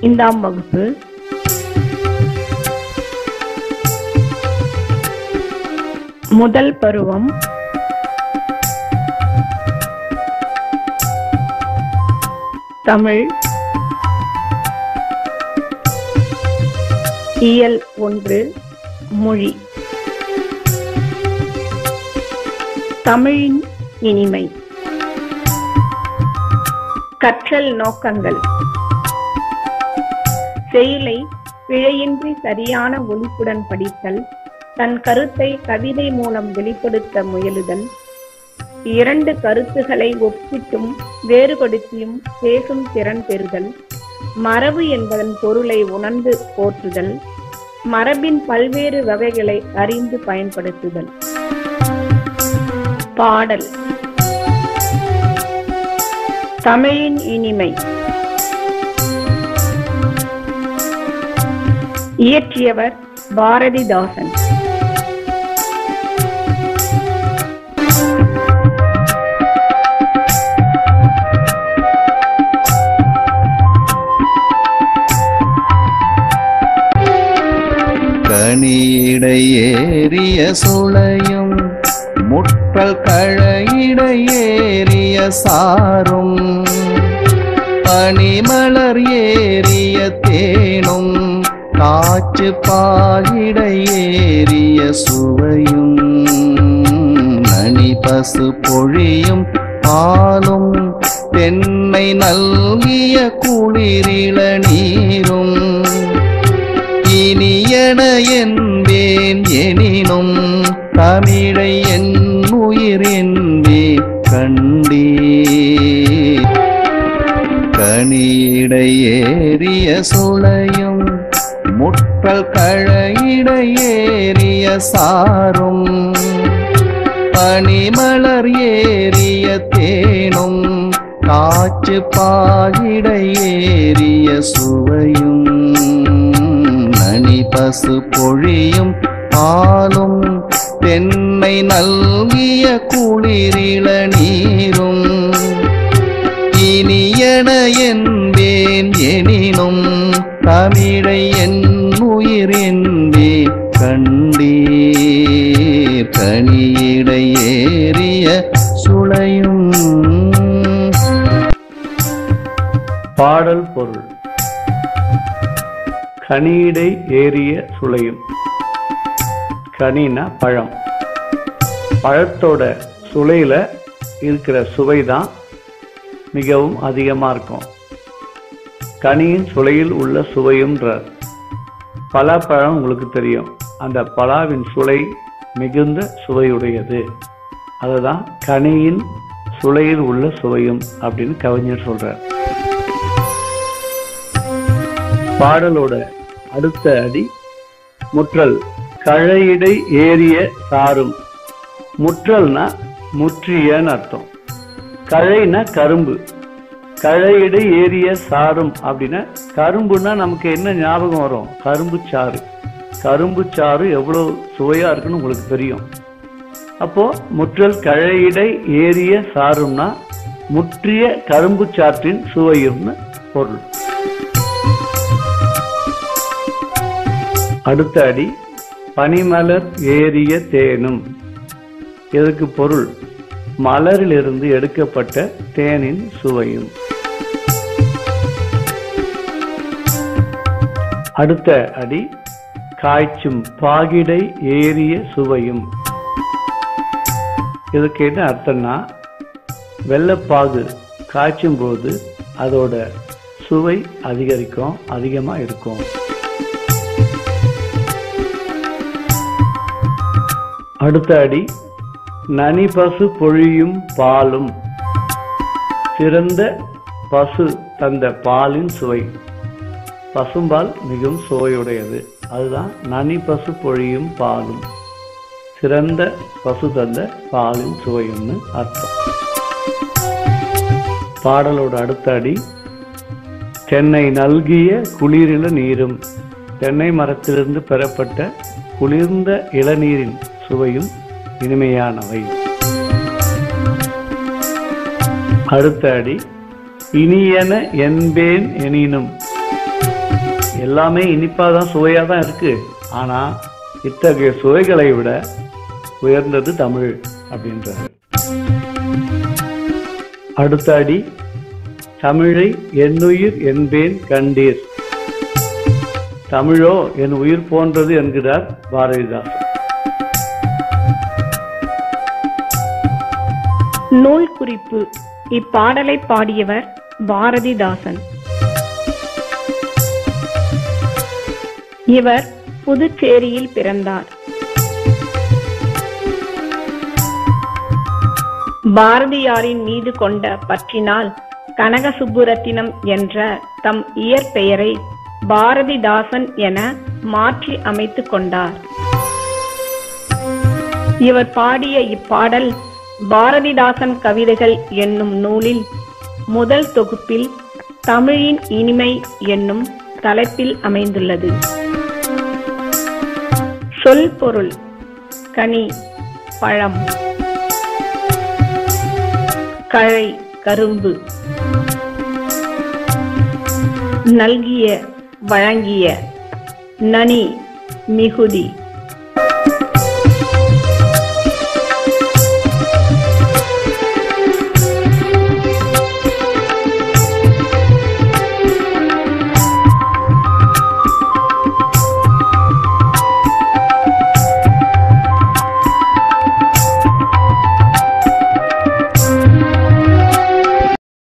ஐந்தாம் வகுப்பு. முதல் பருவம். தமிழ். இயல் ஒன்று மொழி. தமிழின் இனிமை. கற்றல் நோக்கங்கள். செயலை பிழையின்றி சரியான ஒழிப்புடன் படித்தல் தன் கருத்தை கவிதை மூலம் வெளிப்படுத்த முயலுதல் இரண்டு கருத்துகளை ஒப்பிட்டும் வேறுபடுத்தியும் பேசும் திறன் பெறுதல் மரபு என்பதன் பொருளை உணர்ந்து போற்றுதல் மரபின் பல்வேறு வகைகளை அறிந்து பயன்படுத்துதல். பாடல். சமையின் இனிமை. இயற்றியவர் பாரதிதாசன். கனியிடையேறிய சுளையும் முற்றல் கழையிடையேறிய சாரும். சாரும் பனிமலர் ஏறிய தேனும் காற்று பாகிடை ஏறிய சுவையும் நனி பசு பொழியும் பாலும் தென்னை நல்கிய குளிரிள நீரும். இனியன என்பேன் எனினும் தமிழை என் உயிர் என்பே கண்டே கழையிடையேறிய சுளையும் முற்றல் கழையிடையேறிய சாரும் பனிமலர் ஏறிய தேனும் காற்று பாகிடை சுவையும் நனி பசு பொழியும் பாலும் தென்னை நல்கிய குளிரிள நீரும் இனியன என் என்பேன் எனினும் தமிழை என் உயிர் என்பே கண்டே கனியிடை ஏறிய சுளையும். பாடல் பொருள். கனியிடை ஏறிய சுளையும். கனினா பழம். பழத்தோட சுளையில் இருக்கிற சுவை தான் மிகவும் அதிகமாக இருக்கும். கனியின் சுளையில் உள்ள சுவையும்ன்றார். பலாப்பழம் உங்களுக்கு தெரியும். அந்த பலாவின் சுளை மிகுந்த சுவையுடையது. அதுதான் கனியின் சுளையில் உள்ள சுவையும் அப்படின்னு கவிஞர் சொல்றார். பாடலோட அடுத்த அடி முற்றல். கழையிடை ஏறிய சாரும். முற்றல்னா முற்றியன்னு அர்த்தம். கழைனா கரும்பு. கழையிடை ஏறிய சாரும் அப்படின்னா கரும்புன்னா நமக்கு என்ன ஞாபகம் வரும்? கரும்பு சாறு. கரும்பு சாறு எவ்வளோ சுவையாக இருக்குன்னு உங்களுக்கு தெரியும். அப்போது முற்றல் கழையிடை ஏறிய சாரும்னா முற்றிய கரும்பு சாற்றின் சுவையும்னு பொருள். அடுத்த அடி பனிமலர் ஏறிய தேனும். இதற்கு பொருள் மலரிலிருந்து எடுக்கப்பட்ட தேனின் சுவையும். அடுத்த அடி காய்ச்சும் பாகிடை ஏறிய சுவையும். இதுக்கு என்ன அர்த்தம்னா வெள்ளப்பாகு காய்ச்சும் போது அதோட சுவை அதிகரிக்கும் அதிகமாக இருக்கும். அடுத்த அடி நனி பசு பொழியும் பாலும். சிறந்த பசு தந்த பாலின் சுவை. பசும்பால் மிகவும் சுவையுடையது. அதுதான் நனி பசு பொழியும் பாலும். சிறந்த பசு தந்த பாலின் சுவையும்னு அர்த்தம். பாடலோட அடுத்த அடி. தென்னை நல்கிய குளிரில நீரும் தென்னை மரத்திலிருந்து பெறப்பட்ட குளிர்ந்த இளநீரின் சுவையும் இனிமையானவை. அடுத்த அடி. இனியன என்பேன் எனினும் எல்லாமே இனிப்பாக தான் சுவையாக தான் இருக்கு. ஆனா இத்தகைய சுவைகளை விட உயர்ந்தது தமிழ் அப்படின்றாரு. அடுத்த அடி தமிழை என்னுயிர் என்பேன் கண்டீர். தமிழோ என் உயிர் போன்றது என்கிறார் பாரதிதாசன் நூல் குறிப்பு இப்பாடலை பாடியவர் பாரதிதாசன். இவர் புதுச்சேரியில் பிறந்தார். பாரதியாரின் மீது கொண்ட பற்றினால் கனகசுப்புரத்தினம் என்ற தம் இயற்பெயரை பாரதிதாசன் என மாற்றி அமைத்துக் கொண்டார். இவர் பாடிய இப்பாடல் பாரதிதாசன் கவிதைகள் என்னும் நூலில் முதல் தொகுப்பில் தமிழின் இனிமை என்னும் தலைப்பில் அமைந்துள்ளது. சொல் பொருள் கனி பழம் கழை கரும்பு நல்கிய வழங்கிய நனி மிகுதி.